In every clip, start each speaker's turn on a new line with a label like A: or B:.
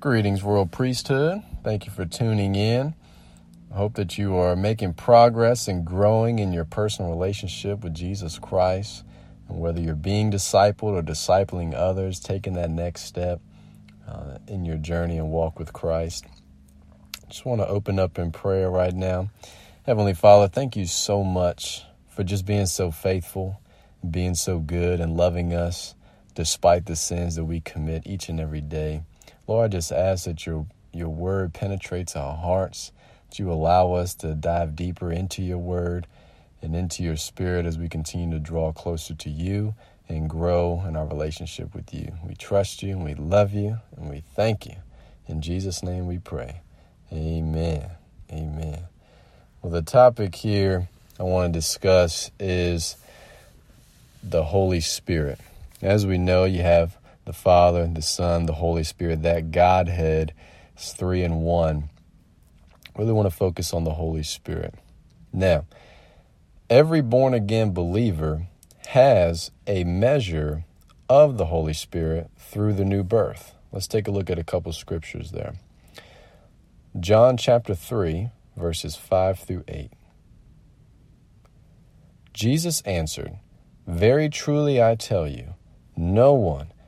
A: Greetings, Royal Priesthood. Thank you for tuning in. I hope that you are making progress and growing in your personal relationship with Jesus Christ. And whether you're being discipled or discipling others, taking that next step uh, in your journey and walk with Christ. Just want to open up in prayer right now. Heavenly Father, thank you so much for just being so faithful, being so good, and loving us despite the sins that we commit each and every day. Lord, I just ask that your your word penetrates our hearts, that you allow us to dive deeper into your word and into your spirit as we continue to draw closer to you and grow in our relationship with you. We trust you and we love you and we thank you. In Jesus' name we pray. Amen. Amen. Well, the topic here I want to discuss is the Holy Spirit. As we know, you have the Father, the Son, the Holy Spirit, that Godhead is three in one. Really want to focus on the Holy Spirit. Now, every born again believer has a measure of the Holy Spirit through the new birth. Let's take a look at a couple scriptures there. John chapter 3, verses 5 through 8. Jesus answered, Very truly I tell you, no one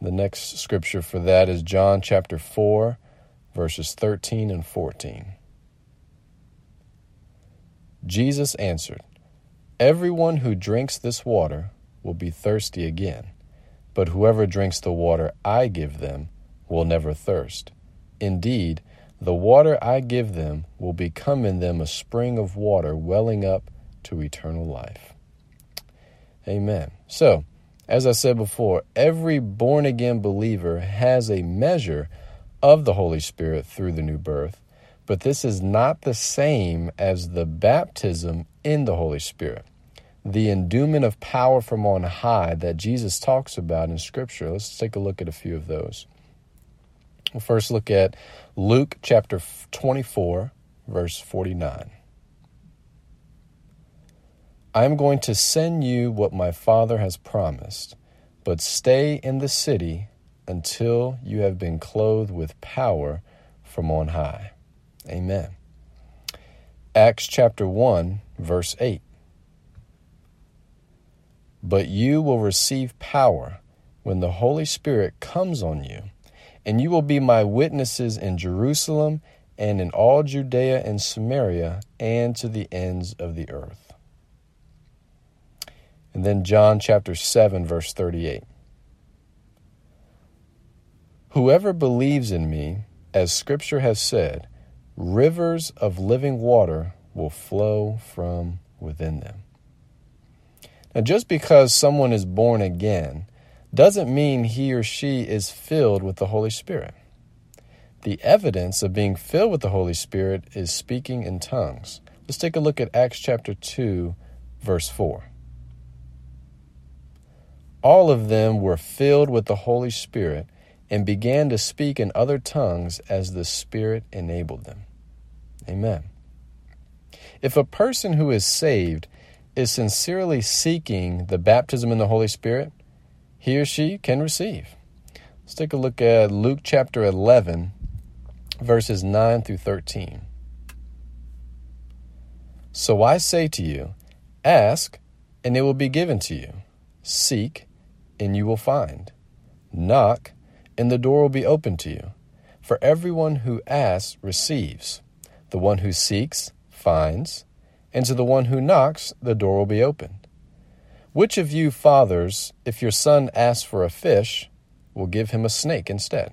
A: The next scripture for that is John chapter 4, verses 13 and 14. Jesus answered, Everyone who drinks this water will be thirsty again, but whoever drinks the water I give them will never thirst. Indeed, the water I give them will become in them a spring of water welling up to eternal life. Amen. So, as I said before, every born again believer has a measure of the Holy Spirit through the new birth, but this is not the same as the baptism in the Holy Spirit. The endowment of power from on high that Jesus talks about in Scripture. Let's take a look at a few of those. We'll first look at Luke chapter 24, verse 49. I am going to send you what my Father has promised, but stay in the city until you have been clothed with power from on high. Amen. Acts chapter 1, verse 8. But you will receive power when the Holy Spirit comes on you, and you will be my witnesses in Jerusalem and in all Judea and Samaria and to the ends of the earth. And then John chapter 7, verse 38. Whoever believes in me, as scripture has said, rivers of living water will flow from within them. Now, just because someone is born again doesn't mean he or she is filled with the Holy Spirit. The evidence of being filled with the Holy Spirit is speaking in tongues. Let's take a look at Acts chapter 2, verse 4 all of them were filled with the Holy Spirit and began to speak in other tongues as the Spirit enabled them. Amen. If a person who is saved is sincerely seeking the baptism in the Holy Spirit, he or she can receive. Let's take a look at Luke chapter 11, verses 9 through 13. So I say to you, ask, and it will be given to you. Seek, and you will find. Knock, and the door will be opened to you. For everyone who asks receives, the one who seeks finds, and to the one who knocks the door will be opened. Which of you fathers, if your son asks for a fish, will give him a snake instead?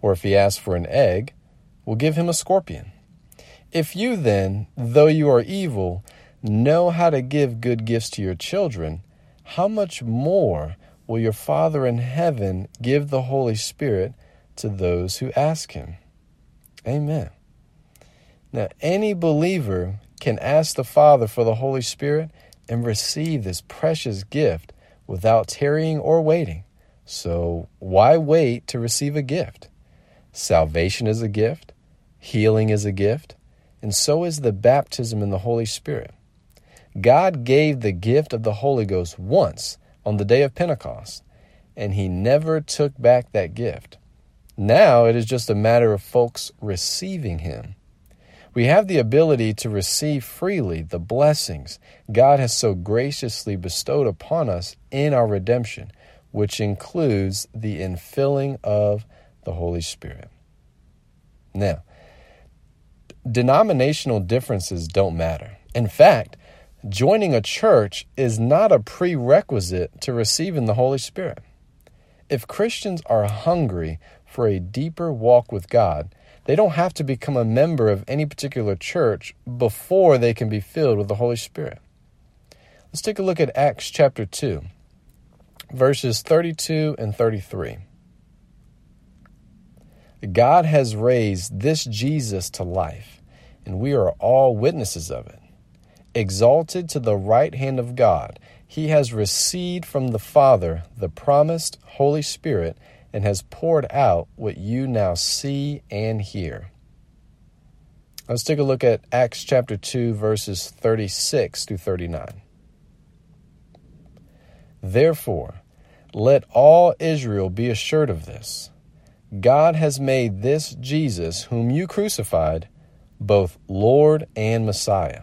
A: Or if he asks for an egg, will give him a scorpion? If you then, though you are evil, know how to give good gifts to your children, how much more will your Father in heaven give the Holy Spirit to those who ask him? Amen. Now, any believer can ask the Father for the Holy Spirit and receive this precious gift without tarrying or waiting. So, why wait to receive a gift? Salvation is a gift, healing is a gift, and so is the baptism in the Holy Spirit. God gave the gift of the Holy Ghost once on the day of Pentecost, and He never took back that gift. Now it is just a matter of folks receiving Him. We have the ability to receive freely the blessings God has so graciously bestowed upon us in our redemption, which includes the infilling of the Holy Spirit. Now, denominational differences don't matter. In fact, joining a church is not a prerequisite to receiving the Holy Spirit. If Christians are hungry for a deeper walk with God, they don't have to become a member of any particular church before they can be filled with the Holy Spirit. Let's take a look at Acts chapter 2, verses 32 and 33. God has raised this Jesus to life, and we are all witnesses of it. Exalted to the right hand of God, he has received from the Father the promised Holy Spirit and has poured out what you now see and hear. Let's take a look at Acts chapter 2, verses 36 through 39. Therefore, let all Israel be assured of this God has made this Jesus, whom you crucified, both Lord and Messiah.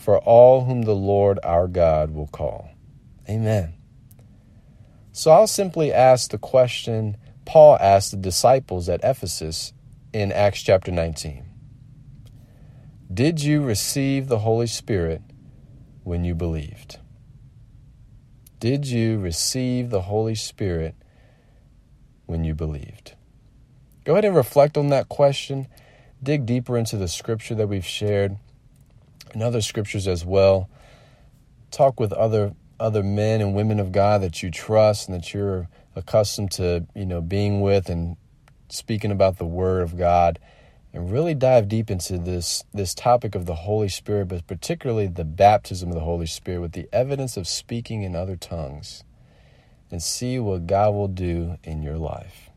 A: for all whom the Lord our God will call. Amen. So I'll simply ask the question Paul asked the disciples at Ephesus in Acts chapter 19 Did you receive the Holy Spirit when you believed? Did you receive the Holy Spirit when you believed? Go ahead and reflect on that question. Dig deeper into the scripture that we've shared and other scriptures as well. Talk with other other men and women of God that you trust and that you're accustomed to, you know, being with and speaking about the word of God and really dive deep into this this topic of the Holy Spirit, but particularly the baptism of the Holy Spirit with the evidence of speaking in other tongues and see what God will do in your life.